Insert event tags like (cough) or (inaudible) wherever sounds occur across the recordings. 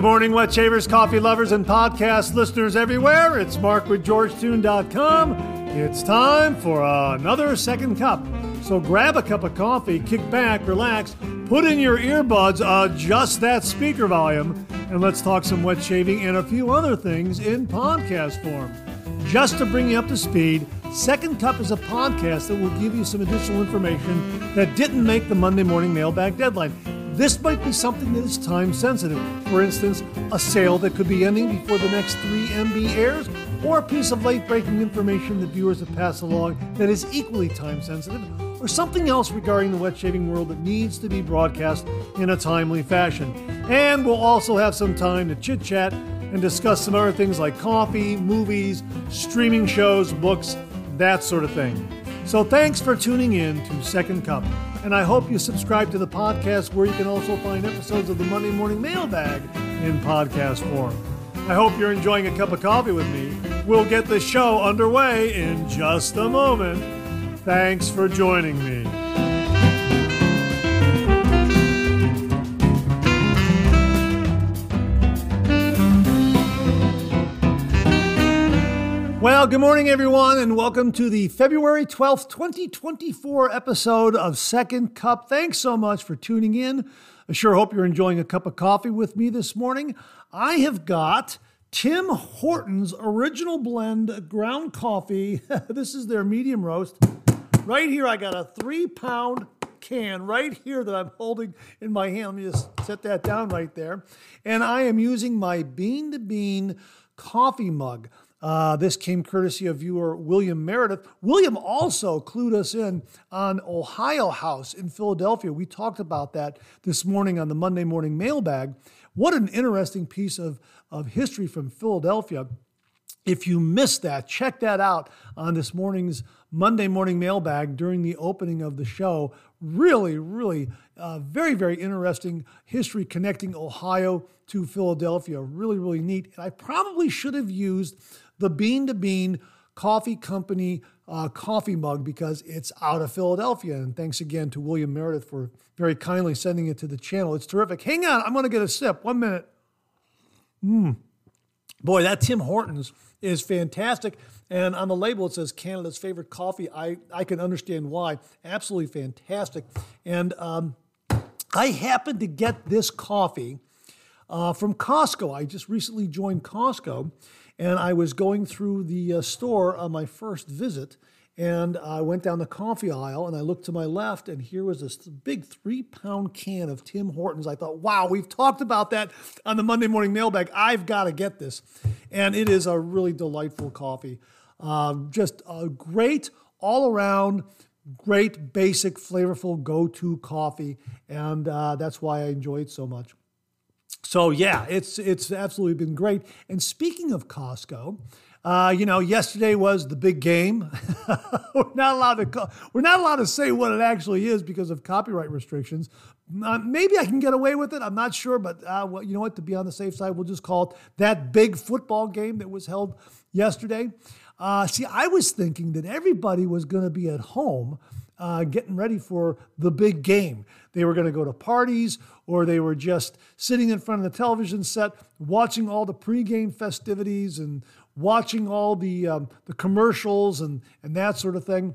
Good morning, wet shavers, coffee lovers, and podcast listeners everywhere. It's Mark with GeorgeToon.com. It's time for another second cup. So grab a cup of coffee, kick back, relax, put in your earbuds, adjust that speaker volume, and let's talk some wet shaving and a few other things in podcast form. Just to bring you up to speed, Second Cup is a podcast that will give you some additional information that didn't make the Monday morning mailbag deadline. This might be something that is time sensitive. For instance, a sale that could be ending before the next 3MB airs, or a piece of late breaking information that viewers have passed along that is equally time sensitive, or something else regarding the wet shaving world that needs to be broadcast in a timely fashion. And we'll also have some time to chit chat and discuss some other things like coffee, movies, streaming shows, books, that sort of thing. So thanks for tuning in to Second Cup and I hope you subscribe to the podcast where you can also find episodes of the Monday Morning Mailbag in podcast form. I hope you're enjoying a cup of coffee with me. We'll get the show underway in just a moment. Thanks for joining me. Well, good morning, everyone, and welcome to the February 12th, 2024 episode of Second Cup. Thanks so much for tuning in. I sure hope you're enjoying a cup of coffee with me this morning. I have got Tim Hortons Original Blend Ground Coffee. (laughs) this is their medium roast. Right here, I got a three pound can right here that I'm holding in my hand. Let me just set that down right there. And I am using my bean to bean coffee mug. Uh, this came courtesy of viewer William Meredith. William also clued us in on Ohio House in Philadelphia. We talked about that this morning on the Monday morning mailbag. What an interesting piece of, of history from Philadelphia. If you missed that, check that out on this morning's Monday morning mailbag during the opening of the show. Really, really, uh, very, very interesting history connecting Ohio to Philadelphia. Really, really neat. And I probably should have used the Bean to Bean Coffee Company uh, coffee mug because it's out of Philadelphia. And thanks again to William Meredith for very kindly sending it to the channel. It's terrific. Hang on, I'm going to get a sip. One minute. Mmm. Boy, that Tim Hortons is fantastic. And on the label, it says Canada's favorite coffee. I, I can understand why. Absolutely fantastic. And um, I happened to get this coffee uh, from Costco. I just recently joined Costco and I was going through the uh, store on my first visit, and I went down the coffee aisle and I looked to my left, and here was this big three pound can of Tim Hortons. I thought, wow, we've talked about that on the Monday morning mailbag. I've got to get this. And it is a really delightful coffee. Um, just a great all around, great, basic, flavorful go to coffee. And uh, that's why I enjoy it so much. So yeah, it's it's absolutely been great. And speaking of Costco, uh, you know, yesterday was the big game. (laughs) we're not allowed to we're not allowed to say what it actually is because of copyright restrictions. Uh, maybe I can get away with it. I'm not sure, but uh, well, you know what? To be on the safe side, we'll just call it that big football game that was held yesterday. Uh, see, I was thinking that everybody was going to be at home uh, getting ready for the big game. They were going to go to parties or they were just sitting in front of the television set watching all the pregame festivities and watching all the, um, the commercials and, and that sort of thing.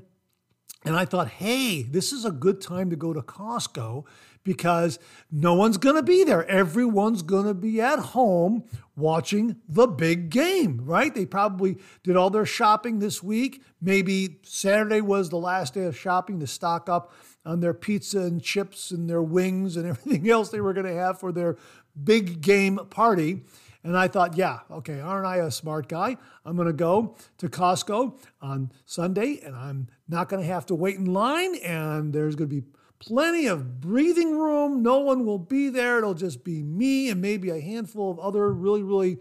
And I thought, hey, this is a good time to go to Costco because no one's going to be there. Everyone's going to be at home watching the big game, right? They probably did all their shopping this week. Maybe Saturday was the last day of shopping to stock up on their pizza and chips and their wings and (laughs) everything else they were going to have for their big game party. And I thought, yeah, okay, aren't I a smart guy? I'm going to go to Costco on Sunday and I'm not going to have to wait in line and there's going to be plenty of breathing room. No one will be there. It'll just be me and maybe a handful of other really, really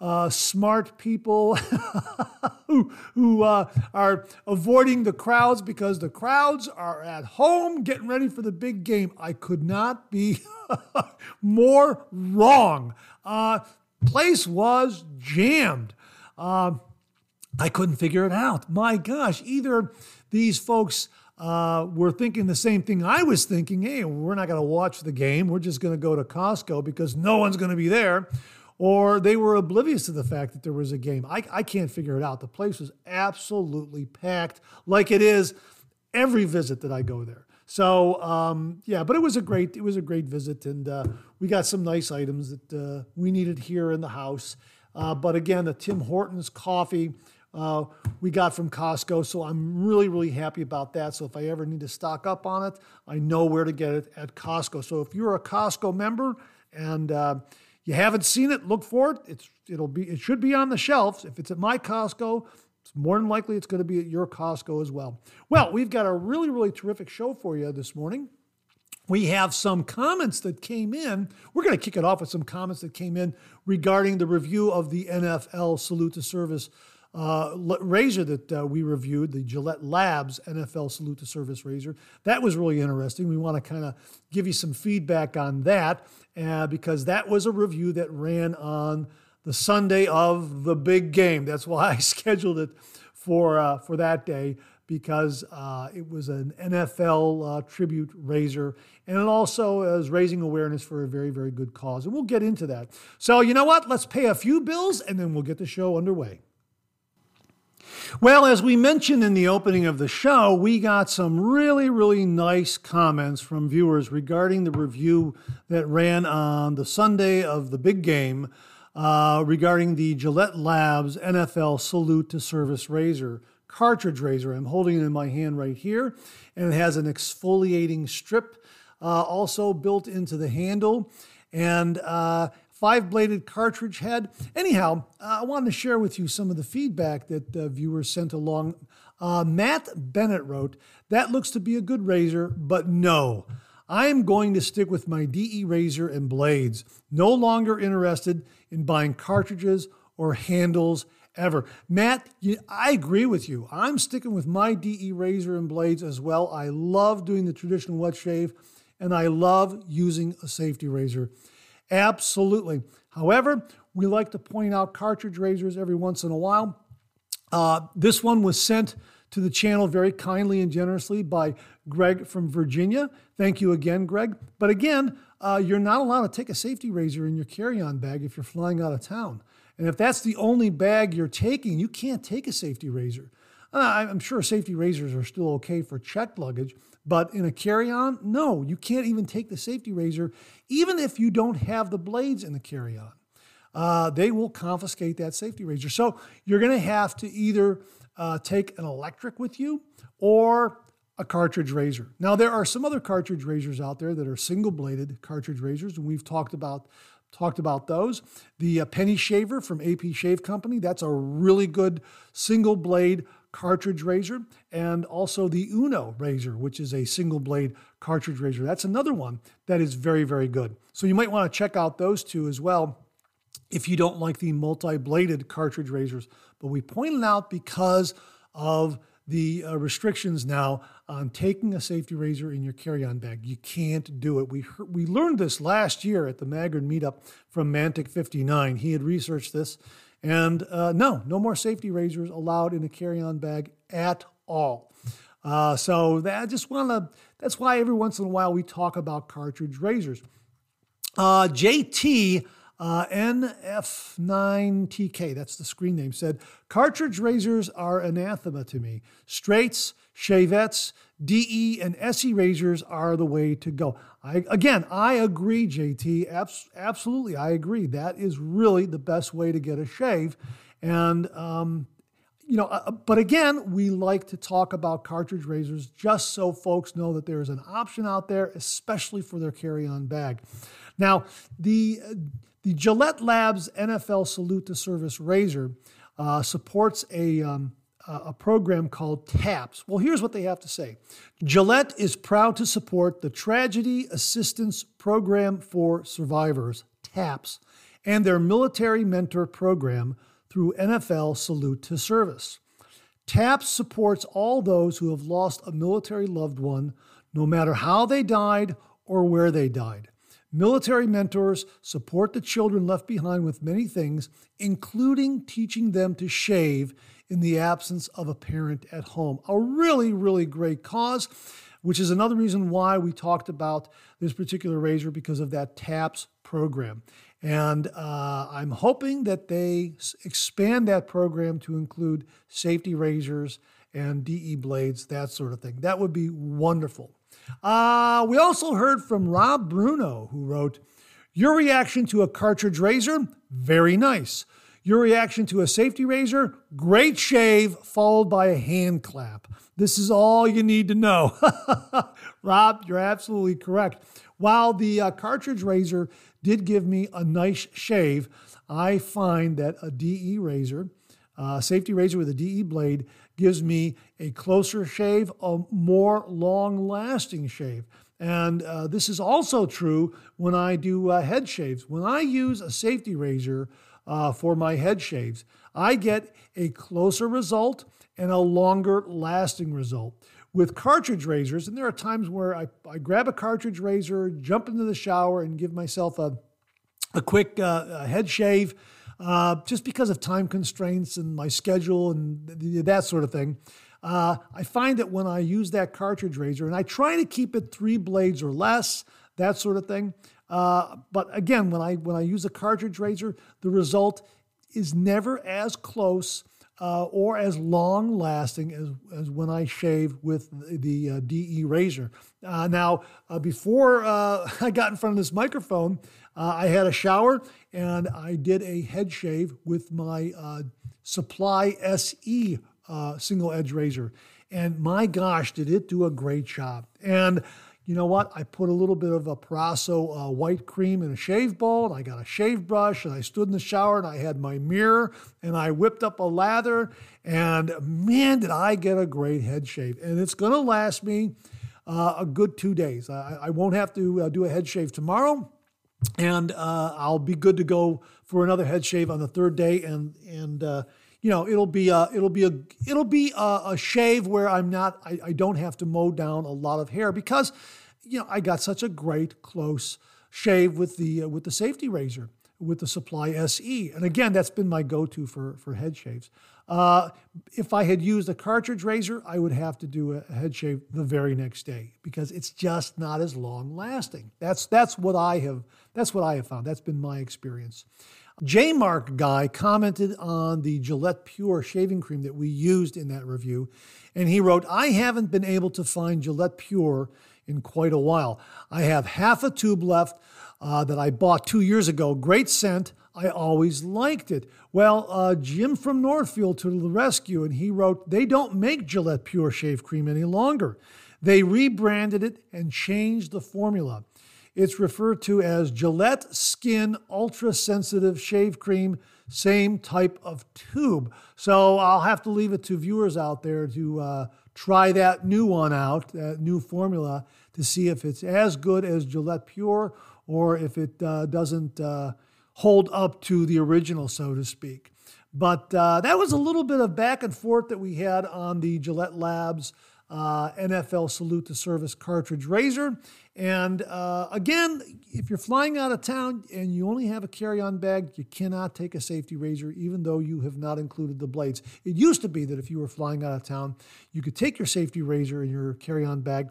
uh, smart people (laughs) who, who uh, are avoiding the crowds because the crowds are at home getting ready for the big game. I could not be (laughs) more wrong. Uh, place was jammed. Uh, I couldn't figure it out. My gosh, either these folks uh, were thinking the same thing I was thinking. Hey, we're not going to watch the game. We're just going to go to Costco because no one's going to be there. Or they were oblivious to the fact that there was a game. I, I can't figure it out. The place was absolutely packed, like it is every visit that I go there. So um, yeah, but it was a great it was a great visit, and uh, we got some nice items that uh, we needed here in the house. Uh, but again, the Tim Hortons coffee uh, we got from Costco. So I'm really, really happy about that. So if I ever need to stock up on it, I know where to get it at Costco. So if you're a Costco member and uh, you haven't seen it, look for it. It's it'll be it should be on the shelves. If it's at my Costco, it's more than likely it's going to be at your Costco as well. Well, we've got a really, really terrific show for you this morning we have some comments that came in. We're going to kick it off with some comments that came in regarding the review of the NFL Salute to Service uh, razor that uh, we reviewed, the Gillette Labs NFL Salute to Service razor. That was really interesting. We want to kind of give you some feedback on that uh, because that was a review that ran on the Sunday of the big game. That's why I (laughs) scheduled it for uh, for that day because uh, it was an NFL uh, tribute razor, and it also is raising awareness for a very, very good cause. And we'll get into that. So, you know what? Let's pay a few bills, and then we'll get the show underway. Well, as we mentioned in the opening of the show, we got some really, really nice comments from viewers regarding the review that ran on the Sunday of the big game uh, regarding the Gillette Labs NFL Salute to Service Razor cartridge razor. I'm holding it in my hand right here, and it has an exfoliating strip uh, also built into the handle. And uh, five bladed cartridge head. Anyhow, uh, I wanted to share with you some of the feedback that uh, viewers sent along. Uh, Matt Bennett wrote, That looks to be a good razor, but no. I am going to stick with my DE razor and blades. No longer interested in buying cartridges or handles ever. Matt, you, I agree with you. I'm sticking with my DE razor and blades as well. I love doing the traditional wet shave and I love using a safety razor. Absolutely. However, we like to point out cartridge razors every once in a while. Uh, this one was sent to the channel very kindly and generously by Greg from Virginia. Thank you again, Greg. But again, uh, you're not allowed to take a safety razor in your carry on bag if you're flying out of town. And if that's the only bag you're taking, you can't take a safety razor. Uh, I'm sure safety razors are still okay for checked luggage, but in a carry on, no, you can't even take the safety razor, even if you don't have the blades in the carry on. Uh, they will confiscate that safety razor. So you're going to have to either uh, take an electric with you or a cartridge razor. Now, there are some other cartridge razors out there that are single bladed cartridge razors, and we've talked about talked about those. The uh, Penny Shaver from AP Shave Company, that's a really good single blade cartridge razor, and also the Uno razor, which is a single blade cartridge razor. That's another one that is very, very good. So you might want to check out those two as well if you don't like the multi bladed cartridge razors. But we pointed out because of the uh, restrictions now on taking a safety razor in your carry-on bag. You can't do it. We heard, we learned this last year at the Magard meetup from Mantic 59. He had researched this and uh, no, no more safety razors allowed in a carry on bag at all. Uh, so that, I just want to, that's why every once in a while we talk about cartridge razors. Uh, JT uh, NF9TK, that's the screen name, said cartridge razors are anathema to me. Straights, shavettes, DE, and SE razors are the way to go. I, again, I agree, JT. Abs- absolutely, I agree. That is really the best way to get a shave. And, um, you know, uh, but again, we like to talk about cartridge razors just so folks know that there is an option out there, especially for their carry on bag. Now, the, the Gillette Labs NFL Salute to Service razor uh, supports a, um, a program called TAPS. Well, here's what they have to say Gillette is proud to support the Tragedy Assistance Program for Survivors, TAPS, and their Military Mentor Program through NFL Salute to Service. TAPS supports all those who have lost a military loved one, no matter how they died or where they died. Military mentors support the children left behind with many things, including teaching them to shave in the absence of a parent at home. A really, really great cause, which is another reason why we talked about this particular razor because of that TAPS program. And uh, I'm hoping that they expand that program to include safety razors and DE blades, that sort of thing. That would be wonderful. Uh, we also heard from Rob Bruno, who wrote, Your reaction to a cartridge razor? Very nice. Your reaction to a safety razor? Great shave, followed by a hand clap. This is all you need to know. (laughs) Rob, you're absolutely correct. While the uh, cartridge razor did give me a nice shave, I find that a DE razor, uh, safety razor with a DE blade, gives me a closer shave, a more long lasting shave. And uh, this is also true when I do uh, head shaves. When I use a safety razor uh, for my head shaves, I get a closer result and a longer lasting result. With cartridge razors, and there are times where I, I grab a cartridge razor, jump into the shower, and give myself a, a quick uh, head shave uh, just because of time constraints and my schedule and that sort of thing. Uh, I find that when I use that cartridge razor, and I try to keep it three blades or less, that sort of thing. Uh, but again, when I when I use a cartridge razor, the result is never as close uh, or as long lasting as, as when I shave with the, the uh, DE razor. Uh, now, uh, before uh, (laughs) I got in front of this microphone, uh, I had a shower and I did a head shave with my uh, Supply SE uh, single edge razor. And my gosh, did it do a great job. And you know what? I put a little bit of a Proraso uh, white cream in a shave bowl, and I got a shave brush, and I stood in the shower, and I had my mirror, and I whipped up a lather, and man, did I get a great head shave. And it's going to last me uh, a good two days. I, I won't have to uh, do a head shave tomorrow and uh, I'll be good to go for another head shave on the third day, and and uh, you know it'll be a, it'll be a it'll be a, a shave where I'm not I, I, don't have to mow down a lot of hair because you know I got such a great close shave with the uh, with the safety razor with the Supply SE, and again that's been my go-to for for head shaves. Uh, if I had used a cartridge razor, I would have to do a head shave the very next day because it's just not as long lasting. That's that's what I have that's what I have found. That's been my experience. J Mark Guy commented on the Gillette Pure shaving cream that we used in that review, and he wrote, I haven't been able to find Gillette Pure in quite a while. I have half a tube left uh, that I bought two years ago. Great scent. I always liked it. Well, uh, Jim from Northfield to the rescue, and he wrote, They don't make Gillette Pure Shave Cream any longer. They rebranded it and changed the formula. It's referred to as Gillette Skin Ultra Sensitive Shave Cream, same type of tube. So I'll have to leave it to viewers out there to uh, try that new one out, that new formula, to see if it's as good as Gillette Pure or if it uh, doesn't uh, hold up to the original, so to speak. But uh, that was a little bit of back and forth that we had on the Gillette Labs uh, NFL Salute to Service cartridge razor. And uh, again, if you're flying out of town and you only have a carry on bag, you cannot take a safety razor, even though you have not included the blades. It used to be that if you were flying out of town, you could take your safety razor in your carry on bag.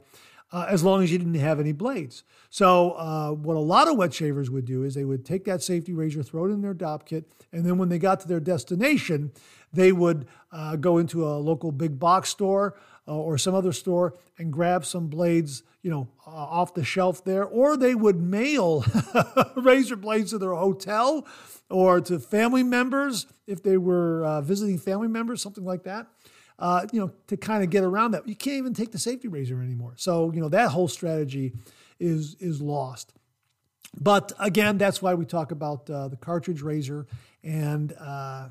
Uh, as long as you didn't have any blades. So, uh, what a lot of wet shavers would do is they would take that safety razor, throw it in their DOP kit, and then when they got to their destination, they would uh, go into a local big box store uh, or some other store and grab some blades, you know, uh, off the shelf there, or they would mail (laughs) razor blades to their hotel or to family members if they were uh, visiting family members, something like that. Uh, you know, to kind of get around that, you can't even take the safety razor anymore. So you know that whole strategy is is lost. But again, that's why we talk about uh, the cartridge razor and uh,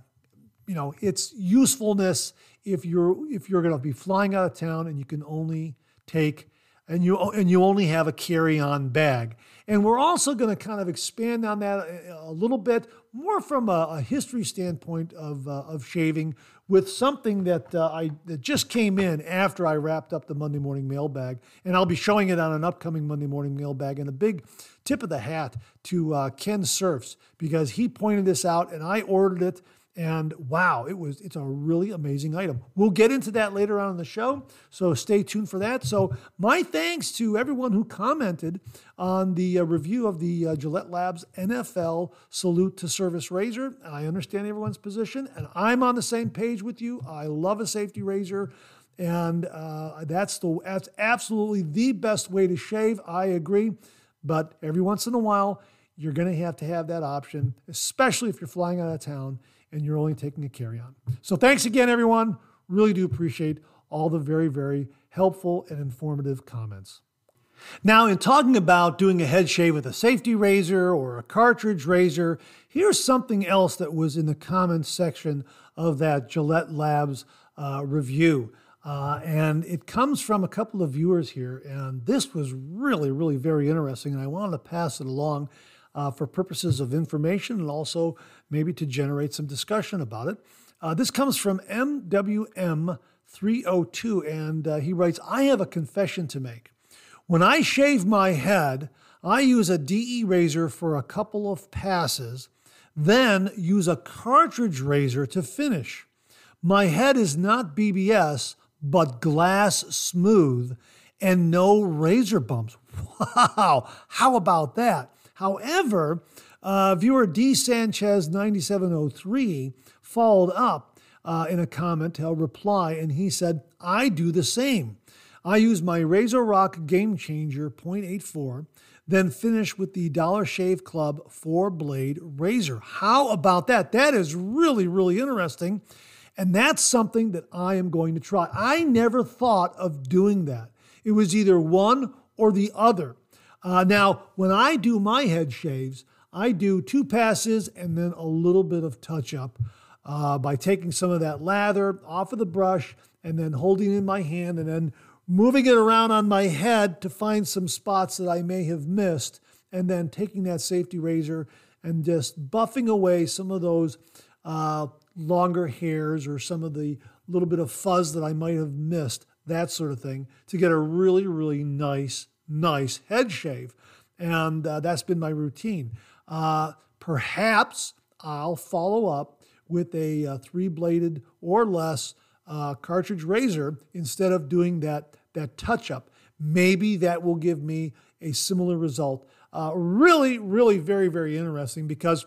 you know its usefulness if you're if you're going to be flying out of town and you can only take and you and you only have a carry-on bag. And we're also going to kind of expand on that a, a little bit, more from a, a history standpoint of, uh, of shaving, with something that uh, I that just came in after I wrapped up the Monday morning mailbag, and I'll be showing it on an upcoming Monday morning mailbag. And a big tip of the hat to uh, Kensurfs because he pointed this out, and I ordered it and wow, it was it's a really amazing item. We'll get into that later on in the show, so stay tuned for that. So my thanks to everyone who commented on the uh, review of the uh, Gillette Labs NFL Salute to Service Razor. I understand everyone's position, and I'm on the same page with you. I love a safety razor. And uh, that's the that's absolutely the best way to shave. I agree, but every once in a while, you're going to have to have that option, especially if you're flying out of town and you're only taking a carry on. So thanks again, everyone. Really do appreciate all the very, very helpful and informative comments. Now, in talking about doing a head shave with a safety razor or a cartridge razor, here's something else that was in the comments section of that Gillette Labs uh, review. Uh, and it comes from a couple of viewers here. And this was really, really very interesting. And I wanted to pass it along uh, for purposes of information and also maybe to generate some discussion about it. Uh, this comes from MWM302, and uh, he writes I have a confession to make. When I shave my head, I use a DE razor for a couple of passes, then use a cartridge razor to finish. My head is not BBS, but glass smooth and no razor bumps. (laughs) Wow, how about that? However, uh, viewer D. Sanchez 9703 followed up uh, in a comment a reply, and he said, I do the same. I use my RazoRock Game Changer 0.84, then finish with the Dollar Shave Club four blade razor. How about that? That is really, really interesting. And that's something that I am going to try. I never thought of doing that. It was either one or the other. Uh, now, when I do my head shaves, I do two passes and then a little bit of touch up uh, by taking some of that lather off of the brush and then holding it in my hand and then moving it around on my head to find some spots that I may have missed, and then taking that safety razor and just buffing away some of those uh, longer hairs or some of the little bit of fuzz that I might have missed, that sort of thing, to get a really, really nice nice head shave. And uh, that's been my routine. Uh, perhaps I'll follow up with a uh, three bladed or less uh, cartridge razor instead of doing that, that touch up. Maybe that will give me a similar result. Uh, really, really very, very interesting because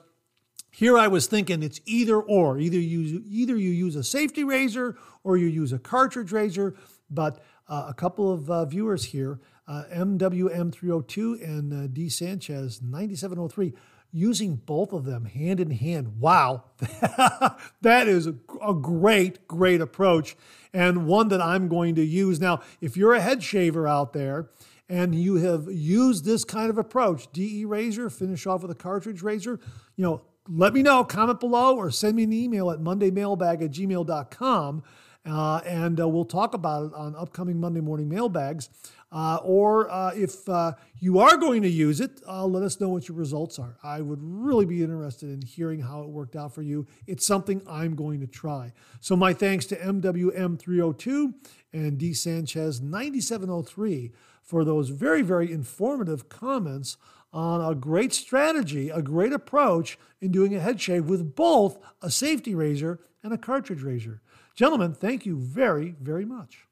here I was thinking it's either or. Either you either you use a safety razor or you use a cartridge razor. But uh, a couple of uh, viewers here uh, MWM302 and uh, D Sanchez 9703, using both of them hand in hand. Wow, (laughs) that is a, great, great approach and one that I'm going to use. Now, if you're a head shaver out there, and you have used this kind of approach, DE razor, finish off with a cartridge razor, you know, let me know, comment below, or send me an email at mondaymailbag at gmail.com, uh, and uh, we'll talk about it on upcoming Monday morning mailbags. Uh, or uh, if uh, you are going to use it, uh, let us know what your results are. I would really be interested in hearing how it worked out for you. It's something I'm going to try. So, my thanks to MWM302 and D Sanchez 9703 for those very, very informative comments on a great strategy, a great approach in doing a head shave with both a safety razor and a cartridge razor. Gentlemen, thank you very, very much.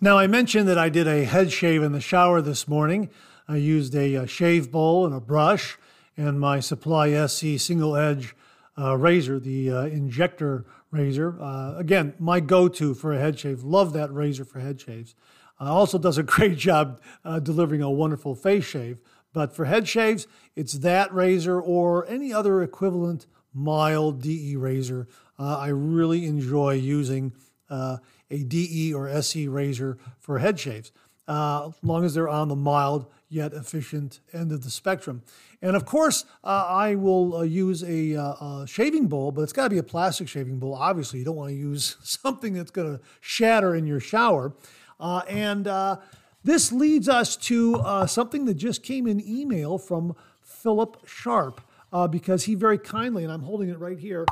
Now, I mentioned that I did a head shave in the shower this morning. I used a, a shave bowl and a brush and my Supply SE single edge uh, razor, the uh, injector razor. Uh, again, my go to for a head shave. Love that razor for head shaves. Uh, also does a (laughs) great job uh, delivering a wonderful face shave. But for head shaves, it's that razor or any other equivalent mild DE razor. Uh, I really enjoy using uh, a DE or SE razor for head shaves, uh, as long as they're on the mild yet efficient end of the spectrum. And of course, uh, I will uh, use a, uh, a, shaving bowl, but it's got to be a plastic shaving bowl. Obviously, you don't want to use (laughs) something that's going to shatter in your shower. Uh, and This leads us to uh, something that just came in email from Philip Sharpe uh, because he very kindly, and I'm holding it right here,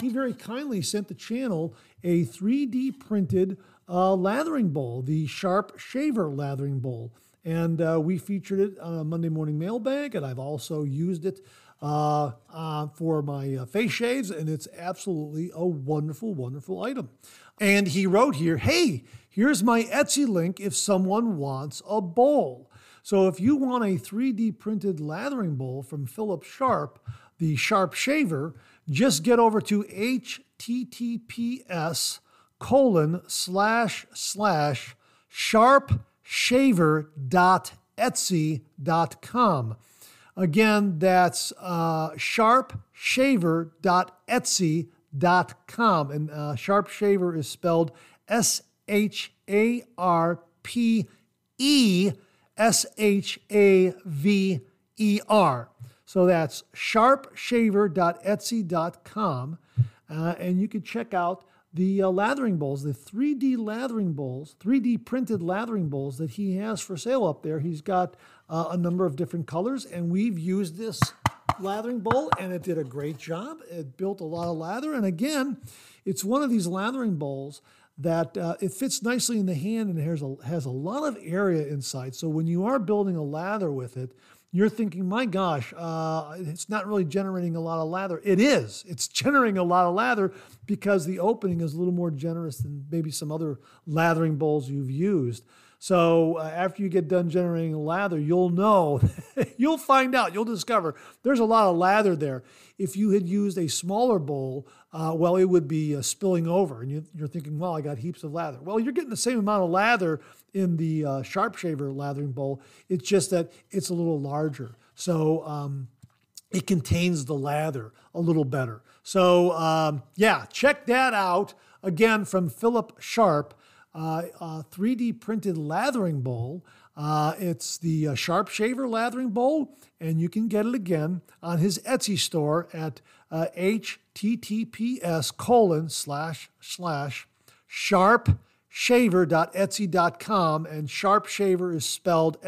he very kindly sent the channel a 3D printed uh, lathering bowl, the SharpeShaver lathering bowl. And uh, we featured it on a Monday morning mailbag, and I've also used it uh, uh, for my uh, face shaves, and it's absolutely a wonderful, wonderful item. And he wrote here, hey, here's my Etsy link if someone wants a bowl. So if you want a 3D printed lathering bowl from Philip Sharpe, the SharpeShaver, just get over to https colon slash slash sharpeshaver.etsy.com. Again, that's uh, sharpeshaver.etsy.com. And uh, SharpeShaver is spelled S H A R P E S H A V E R. So that's sharpeshaver.etsy.com. Uh, and you can check out the uh, lathering bowls, the 3D lathering bowls, 3D printed lathering bowls that he has for sale up there. He's got uh, a number of different colors, and we've used this lathering bowl, and it did a great job. It built a lot of lather, and again, it's one of these lathering bowls that uh, it fits nicely in the hand and has a, has a lot of area inside. So when you are building a lather with it, you're thinking, my gosh, uh, it's not really generating a lot of lather. It is. It's (laughs) generating a lot of lather because the opening is a little more generous than maybe some other lathering bowls you've used. So uh, after you get done generating lather, you'll know, (laughs) you'll find out, you'll discover there's a lot of lather there. If you had used a smaller bowl, uh, well, it would be uh, spilling over, and you, are thinking, well, I got heaps of lather. Well, you're getting the same amount of lather in the uh, SharpeShaver lathering bowl. It's just that it's a little larger. So um, it contains the lather a little better. So um, yeah, check that out. Again, from Philip Sharpe, uh, 3D printed lathering bowl. Uh, it's the uh, SharpeShaver lathering bowl, and you can get it again on his Etsy store at uh, https colon slash slash sharp shaver.etsy.com and sharpeshaver is spelled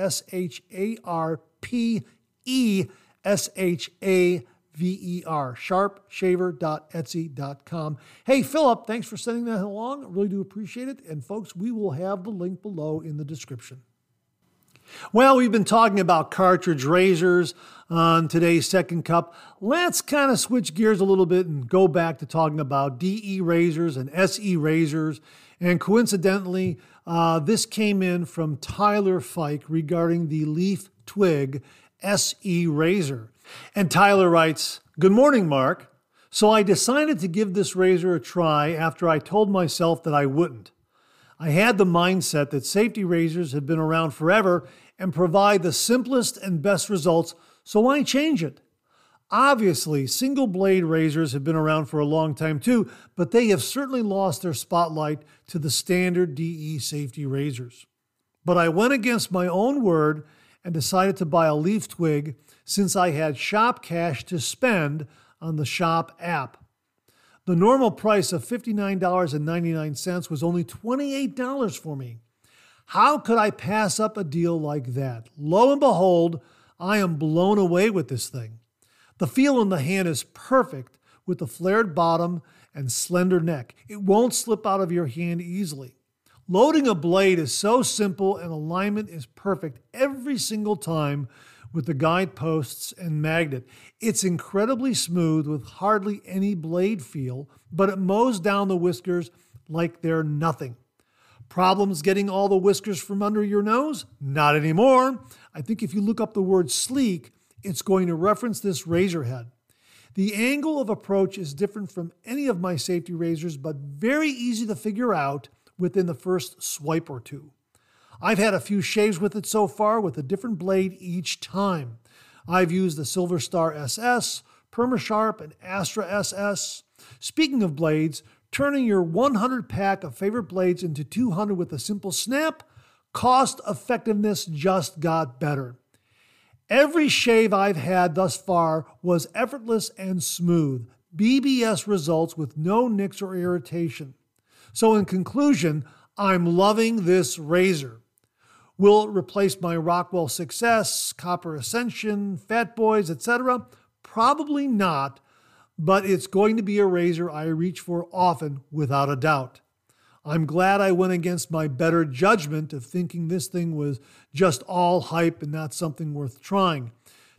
s-h-a-r-p-e-s-h-a-v-e-r sharpeshaver.etsy.com hey philip thanks for sending that along I really do appreciate it and folks we will have the link below in the description well, we've been talking about cartridge razors on today's second cup. Let's kind of switch gears a little bit and go back to talking about DE razors and SE razors. And coincidentally, uh, this came in from Tyler Fike regarding the Leaf Twig SE razor. And Tyler writes Good morning, Mark. So I decided to give this razor a try after I told myself that I wouldn't. I had the mindset that safety razors have been around forever and provide the simplest and best results, so why change it? Obviously, single blade razors have been around for a long time too, but they have certainly lost their spotlight to the standard DE safety razors. But I went against my own word and decided to buy a leaf twig since I had shop cash to spend on the shop app. The normal price of $59.99 was only $28 for me. How could I pass up a deal like that? Lo and behold, I am blown away with this thing. The feel in the hand is perfect with the flared bottom and slender neck. It won't slip out of your hand easily. Loading a blade is so simple and alignment is perfect every single time with the guide posts and magnet. It's incredibly smooth with hardly any blade feel, but it mows down the whiskers like they're nothing. Problems getting all the whiskers from under your nose? Not anymore. I think if you look up the word sleek, it's going to reference this razor head. The angle of approach is different from any of my safety razors, but very easy to figure out within the first swipe or two. I've had a few shaves with it so far with a different blade each time. I've used the Silver Star SS, Permasharp, and Astra SS. Speaking of blades, turning your 100 pack of favorite blades into 200 with a simple snap, cost effectiveness just got better. Every shave I've had thus far was effortless and smooth. BBS results with no nicks or irritation. So, in conclusion, I'm loving this razor. Will it replace my Rockwell Success, Copper Ascension, Fat Boys, etc.? Probably not, but it's going to be a razor I reach for often without a doubt. I'm glad I went against my better judgment of thinking this thing was just all hype and not something worth trying.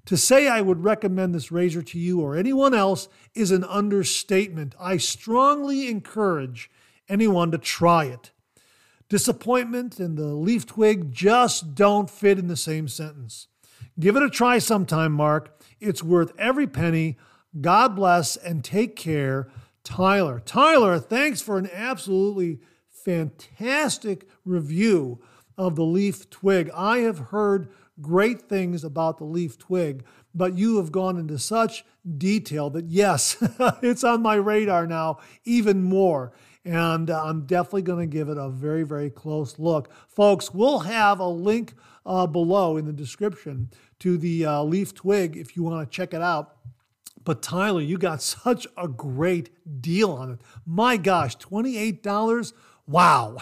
To say I would recommend this razor to you or anyone else is an understatement. I strongly encourage anyone to try it. Disappointment and the leaf twig just don't fit in the same sentence. Give it a try sometime, Mark. It's worth every penny. God bless and take care. Tyler. Tyler, thanks for an absolutely fantastic review of the leaf twig. I have heard great things about the leaf twig, but you have gone into such detail that yes, (laughs) it's on my radar now even more. And uh, I'm definitely going to give it a very, very close look. Folks, we'll have a link uh, below in the description to the uh, leaf twig if you want to check it out. But Tyler, you got (laughs) such a great deal on it. My gosh, $28 Wow.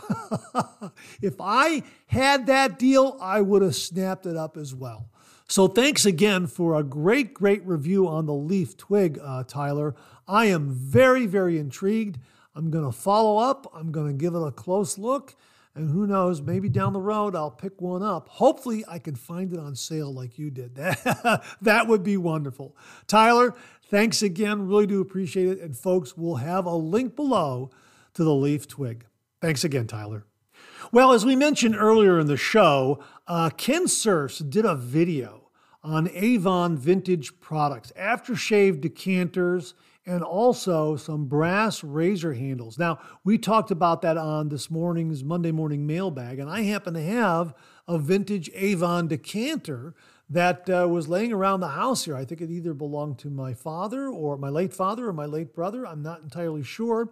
(laughs) if I had that deal, I would have snapped it up as well. So thanks again for a great, great review on the leaf twig, uh, Tyler. I am very, very intrigued. I'm going to follow up. I'm going to give it a close look. And who knows, maybe down the road I'll pick one up. Hopefully, I can find it on sale like you did. (laughs) That, would be wonderful. Tyler, thanks again. Really do appreciate it. And folks, we'll have a link below to the leaf twig. Thanks again, Tyler. Well, as we mentioned earlier in the show, uh, Kensurfs did a video on Avon vintage products, aftershave decanters, and also some brass razor handles. Now, we talked about that on this morning's Monday morning mailbag, and I happen to have a vintage Avon decanter that uh, was laying around the house here. I think it either belonged to my father or my late father or my late brother. I'm not entirely sure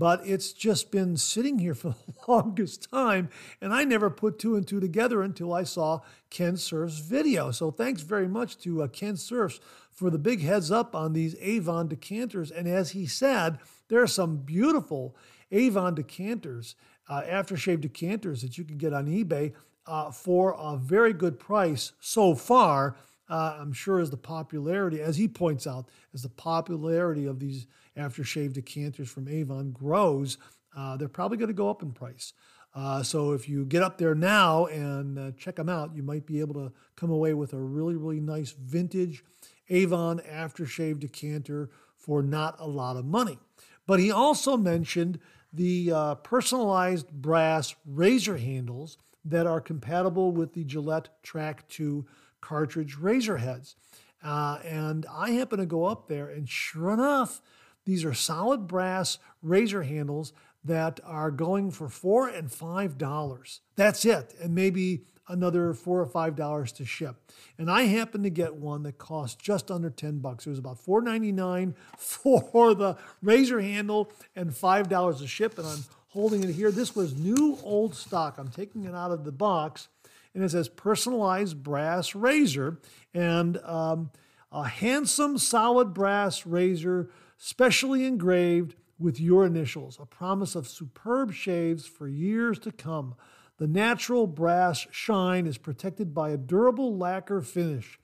but it's just been sitting here for (laughs) the longest time. And I never put two and two together until I saw Kensurf's video. So thanks very much to uh, Kensurfs for the big heads up on these Avon decanters. And as he said, there are some beautiful Avon decanters, uh, aftershave decanters that you can get on eBay uh, for a very good price so far. Uh, I'm sure as the popularity, as he points out, as the popularity of these aftershave decanters from Avon grows, uh, they're probably going to go up in price. Uh, so if you get up there now and uh, check them out, you might be able to come away with a really, really nice vintage Avon aftershave decanter for not a lot of money. But he also mentioned the uh, personalized brass razor handles that are compatible with the Gillette Track 2 cartridge razor heads. Uh, and I happen to go up there, and sure enough, these are solid brass razor handles that are going for four and five dollars. That's it, and maybe another four or five dollars to ship. And I happened to get one that cost just under 10 bucks. It was about $4.99 (laughs) for the razor handle and five dollars to ship. And I'm holding it here. This was new old stock. I'm taking it out of the box, and it says personalized brass razor and um, a handsome solid brass razor specially engraved with your initials, a promise of superb shaves for years to come. The natural brass shine is protected by a durable lacquer finish.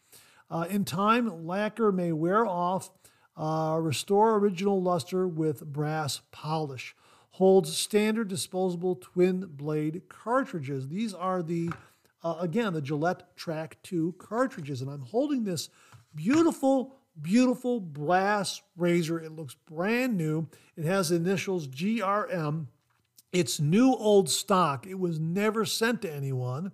Uh, in time, lacquer may wear off. Uh, restore original luster with brass polish. Holds standard disposable twin blade cartridges. These are the, uh, again, the Gillette Track 2 cartridges. And I'm holding this beautiful beautiful brass razor. It looks brand new. It has initials GRM. It's new old stock. It was never sent to anyone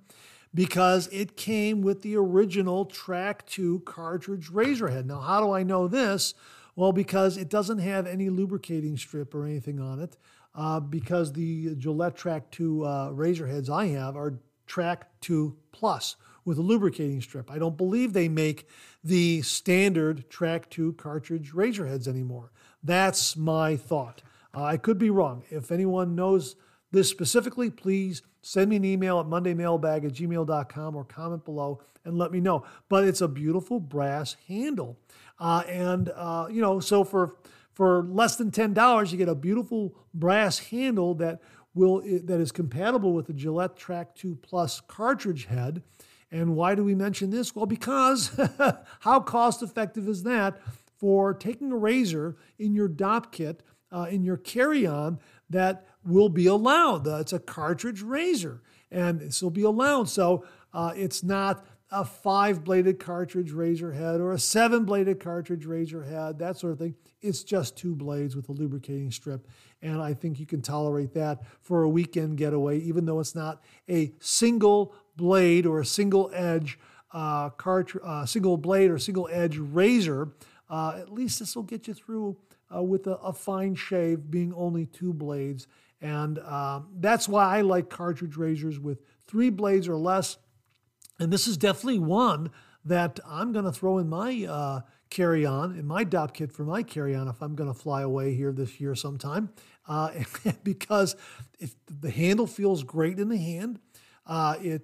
because it came with the original Track 2 cartridge razor head. Now, how do I know this? Well, because it doesn't have any lubricating strip or anything on it. Uh, because the Gillette Track 2 uh, razor heads I have are Track 2 Plus with a lubricating strip. I don't believe they make the standard Track 2 cartridge razor heads anymore. That's my thought. Uh, I could be wrong. If anyone knows this specifically, please send me an email at mondaymailbag at gmail.com or comment below and let me know. But it's a beautiful brass handle. Uh, and, uh, you know, so for, for less than $10, you get a beautiful brass handle that will that is compatible with the Gillette Track 2 Plus cartridge head. And why do we mention this? Well, because (laughs) how cost effective is that for taking a razor in your DOP kit, uh, in your carry on, that will be allowed? Uh, it's a cartridge razor, and this will be allowed. So uh, it's not a five bladed cartridge razor head or a seven bladed cartridge razor head, that sort of thing. It's just two blades with a lubricating strip. And I think you can tolerate that for a weekend getaway, even though it's not a single blade or a single edge uh, cart, uh, single blade or single edge razor. Uh, at least this will get you through uh, with a, a, fine shave, being only two blades. And um, that's why I like cartridge razors with three blades or less. And this is definitely one that I'm going to throw in my uh, carry on, in my DOP kit for my carry on if I'm going to fly away here this year sometime. Uh, (laughs) because if the handle feels great in the hand, uh, it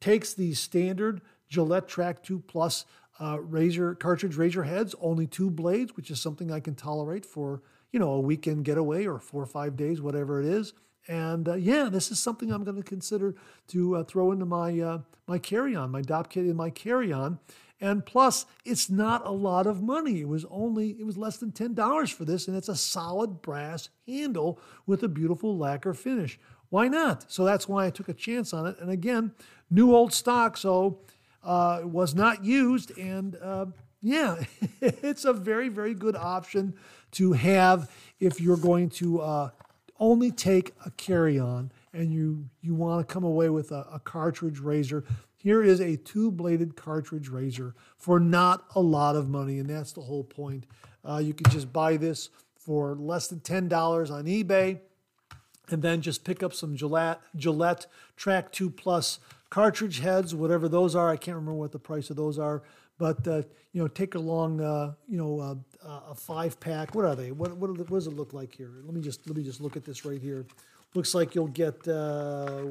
takes the standard Gillette Trac II Plus uh, razor cartridge razor heads, only two blades, which is something I can tolerate for you know a weekend getaway or four or five days, whatever it is. And uh, yeah, this is something I'm going to consider to uh, throw into my uh, my carry on, my Dopp kit in my carry on. And plus, it's not a lot of money. It was only it was less than ten dollars for this, and it's a solid brass handle with a beautiful lacquer finish. Why not? So that's why I took a chance on it. And again, new old stock, so uh, it was not used, and uh, yeah, (laughs) it's a very very good option to have if you're going to uh, only take a carry-on and you you want to come away with a, a cartridge razor. Here is a two-bladed cartridge razor for not a lot of money, and that's the whole point. Uh, you can just buy this for less than ten dollars on eBay, and then just pick up some Gillette Gillette Trac II Plus cartridge heads, whatever those are. I can't remember what the price of those are, but uh, you know, take along, uh, you know, uh, uh a five pack. What are they? What what, what, does it look like here? Let me just let me just look at this right here. Looks like you'll get uh,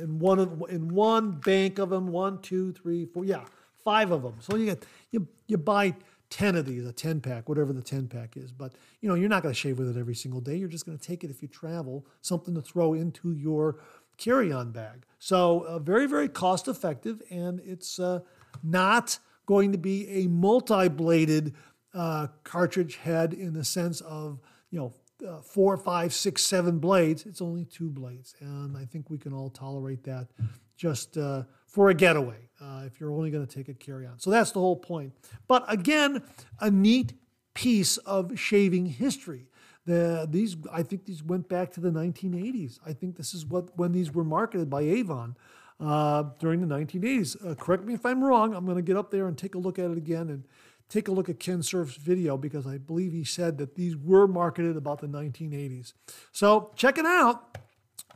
in one in one bank of them, one, two, three, four, yeah, five of them. So you get you you buy ten of these, a ten pack, whatever the ten pack is. But you know, you're not going to shave with it every single day. You're just going to take it if you travel, something to throw into your carry-on bag. So uh, very very cost effective, and it's uh, not going to be a multi-bladed uh, cartridge head in the sense of you know uh, four, five, six, seven blades. It's only two blades, and I think we can all tolerate that just uh, for a getaway uh, if you're only going to take a carry on. So that's the whole point. But again, a neat piece of shaving history. The, these I think these went back to the 1980s. I think this is what when these were marketed by Avon uh, during the 1980s. Uh, correct me if I'm wrong. I'm going to get up there and take a look at it again and take a look at Kensurf's video because I believe he said that these were marketed about the 1980s. So check it out.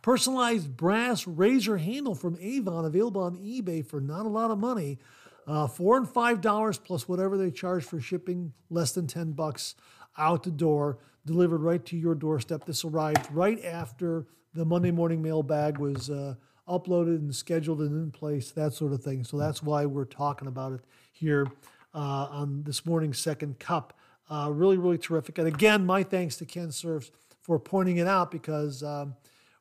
Personalized brass razor handle from Avon available on eBay for not a lot of money. Uh, four and five dollars plus whatever they charge for shipping, less than 10 bucks out the door, delivered right to your doorstep. This arrived right after the Monday morning mailbag was uh, uploaded and scheduled and in place, that sort of thing. So that's why we're talking about it here on this morning's second cup. Uh, really, really terrific. And again, my thanks to Kensurfs for pointing it out because um,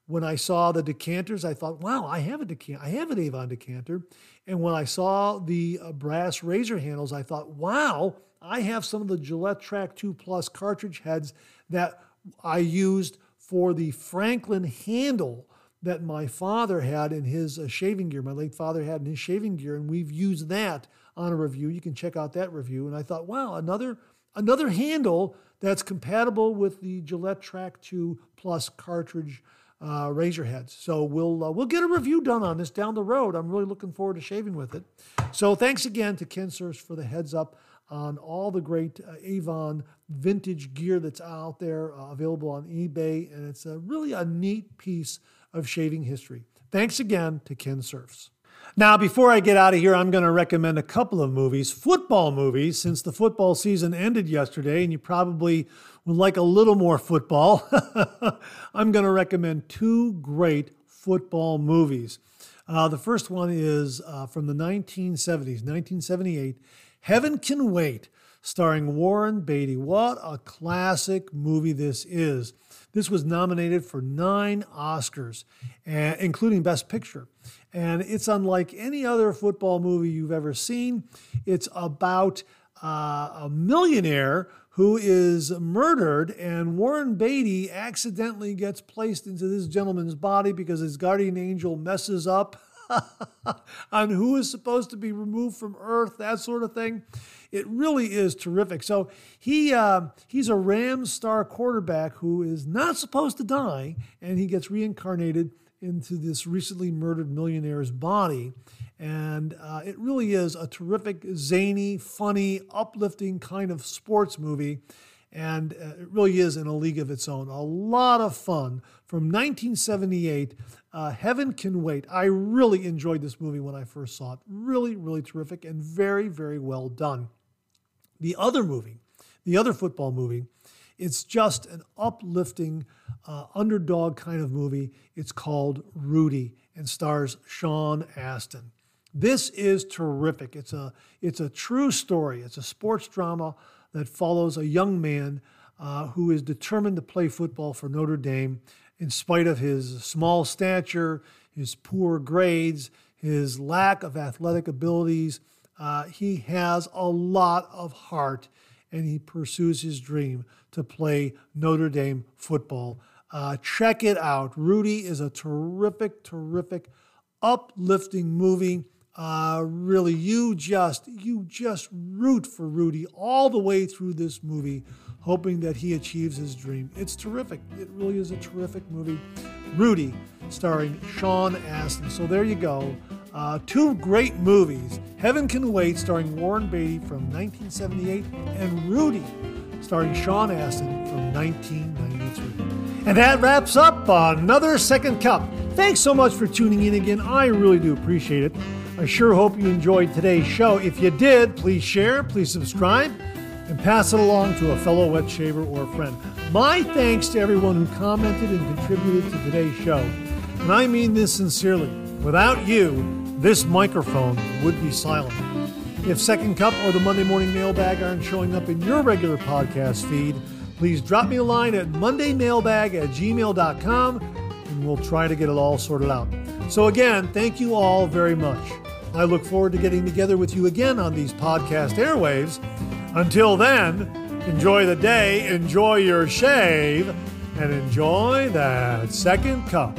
when I saw the decanters, I thought, wow, I have a decanter. I have an Avon decanter. And when I saw the uh, brass razor handles, I thought, wow, I have some of the Gillette Trac II Plus cartridge heads that I used for the Franklin handle that my father had in his uh, shaving gear, my late father had in his shaving gear, and we've used that on a review. You can check out that review. And I thought, wow, another another handle that's compatible with the Gillette Trac II Plus cartridge uh, razor heads. So we'll uh, we'll get a review done on this down the road. I'm really looking forward to shaving with it. So thanks again to Kensurfs for the heads up on all the great uh, Avon vintage gear that's out there uh, available on eBay, and it's a really a neat piece of shaving history. Thanks again to Kensurfs. Now, before I get out of here, I'm going to recommend a couple of movies, football movies, since the football season ended yesterday, and you probably would like a little more football. (laughs) I'm going to recommend two great football movies. Uh, the first one is uh, from the 1970s, 1978, Heaven Can Wait, starring Warren Beatty. What a classic movie this is. This was nominated for nine Oscars, including Best Picture. And it's unlike any other football movie you've ever seen. It's about uh, a millionaire who is murdered, and Warren Beatty accidentally gets placed into this gentleman's body because his guardian angel messes up (laughs) on who is supposed to be removed from Earth, that sort of thing. It really is terrific. So he uh, he's a Rams star quarterback who is not supposed to die, and he gets reincarnated into this recently murdered millionaire's body. And uh, it really is a terrific, zany, funny, uplifting kind of sports movie. And uh, it really is in a league of its own. A lot of fun from 1978. Uh, Heaven Can Wait. I really enjoyed this movie when I first saw it. Really, really terrific and very, very well done. The other movie, the other football movie, it's just an uplifting uh, underdog kind of movie. It's called Rudy and stars Sean Astin. This is terrific. It's a it's a true story. It's a sports drama that follows a young man uh, who is determined to play football for Notre Dame in spite of his small stature, his poor grades, his lack of athletic abilities. Uh, he has a lot of heart and he pursues his dream to play Notre Dame football. Uh, check it out. Rudy is a terrific, terrific, uplifting movie. Uh, really, you just you just root for Rudy all the way through this movie, hoping that he achieves his dream. It's terrific. It really is a terrific movie. Rudy, starring Sean Astin. So there you go. Uh, two great movies Heaven Can Wait, starring Warren Beatty from 1978, and Rudy, starring Sean Astin from 1993. And that wraps up another Second Cup. Thanks so much for tuning in again. I really do appreciate it. I sure hope you enjoyed today's show. If you did, please share, please subscribe, and pass it along to a fellow wet shaver or a friend. My thanks to everyone who commented and contributed to today's show. And I mean this sincerely. Without you, this microphone would be silent. If Second Cup or the Monday Morning Mailbag aren't showing up in your regular podcast feed, please drop me a line at mondaymailbag at gmail.com and we'll try to get it all sorted out. So, again, thank you all very much. I look forward to getting together with you again on these podcast airwaves. Until then, enjoy the day, enjoy your shave, and enjoy that second cup.